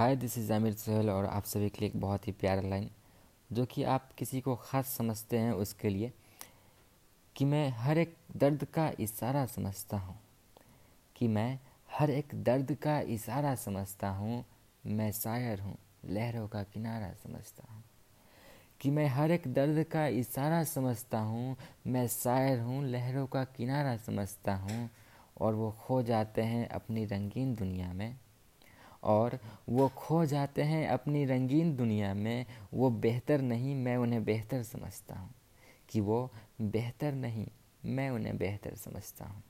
Hi this is Aamir Sohail और आप सभी के लिए एक बहुत ही प्यारा लाइन जो कि आप किसी को ख़ास समझते हैं उसके लिए कि मैं हर एक दर्द का इशारा समझता हूँ। कि मैं हर एक दर्द का इशारा समझता हूँ, मैं शायर हूँ, लहरों का किनारा समझता हूँ। कि मैं हर एक दर्द का इशारा समझता हूँ, मैं शायर हूँ, लहरों का किनारा समझता हूँ और वो खो जाते हैं अपनी रंगीन दुनिया में। और वो खो जाते हैं अपनी रंगीन दुनिया में, वो बेहतर नहीं, मैं उन्हें बेहतर समझता हूँ। कि वो बेहतर नहीं, मैं उन्हें बेहतर समझता हूँ।